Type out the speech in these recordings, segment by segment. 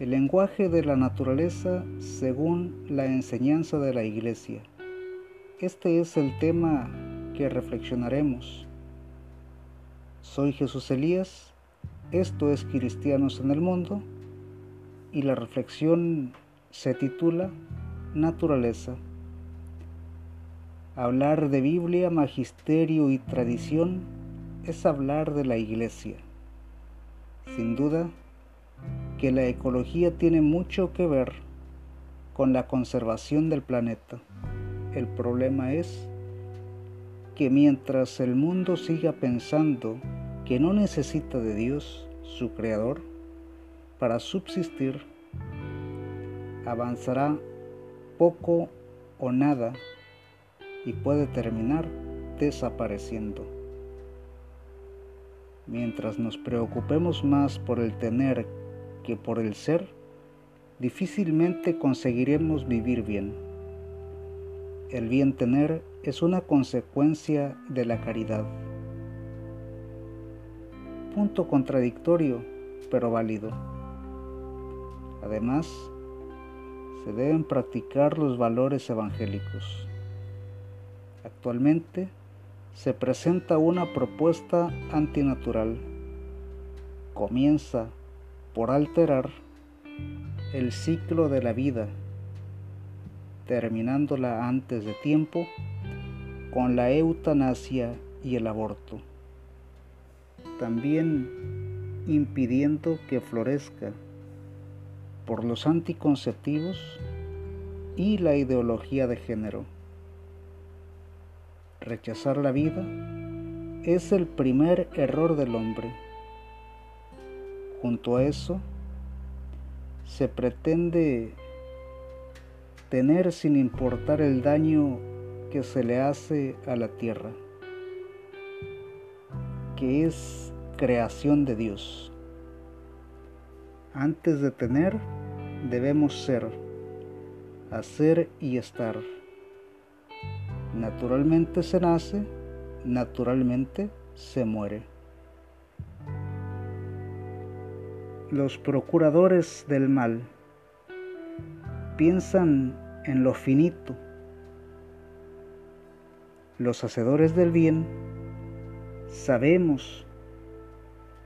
El lenguaje de la naturaleza según la enseñanza de la Iglesia. Este es el tema que reflexionaremos. Soy Jesús Elías, esto es Cristianos en el Mundo y la reflexión se titula Naturaleza. Hablar de Biblia, magisterio y tradición es hablar de la Iglesia. Sin duda que la ecología tiene mucho que ver con la conservación del planeta. El problema es que mientras el mundo siga pensando que no necesita de Dios, su creador, para subsistir, avanzará poco o nada y puede terminar desapareciendo. Mientras nos preocupemos más por el tener que por el ser, difícilmente conseguiremos vivir bien. El bien tener es una consecuencia de la caridad. Punto contradictorio, pero válido. Además, se deben practicar los valores evangélicos. Actualmente se presenta una propuesta antinatural. Comienza por alterar el ciclo de la vida, terminándola antes de tiempo con la eutanasia y el aborto. También impidiendo que florezca por los anticonceptivos y la ideología de género. Rechazar la vida es el primer error del hombre. Junto a eso, se pretende tener sin importar el daño que se le hace a la tierra, que es creación de Dios. Antes de tener, debemos ser, hacer y estar. Naturalmente se nace, naturalmente se muere. Los procuradores del mal piensan en lo finito. Los hacedores del bien sabemos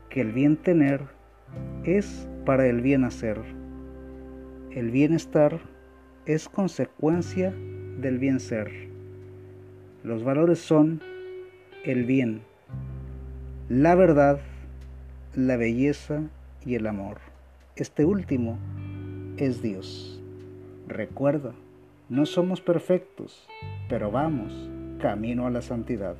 que el bien tener es para el bien hacer. El bienestar es consecuencia del bien ser. Los valores son el bien, la verdad, la belleza y el amor. Este último es Dios. Recuerda, no somos perfectos, pero vamos camino a la santidad.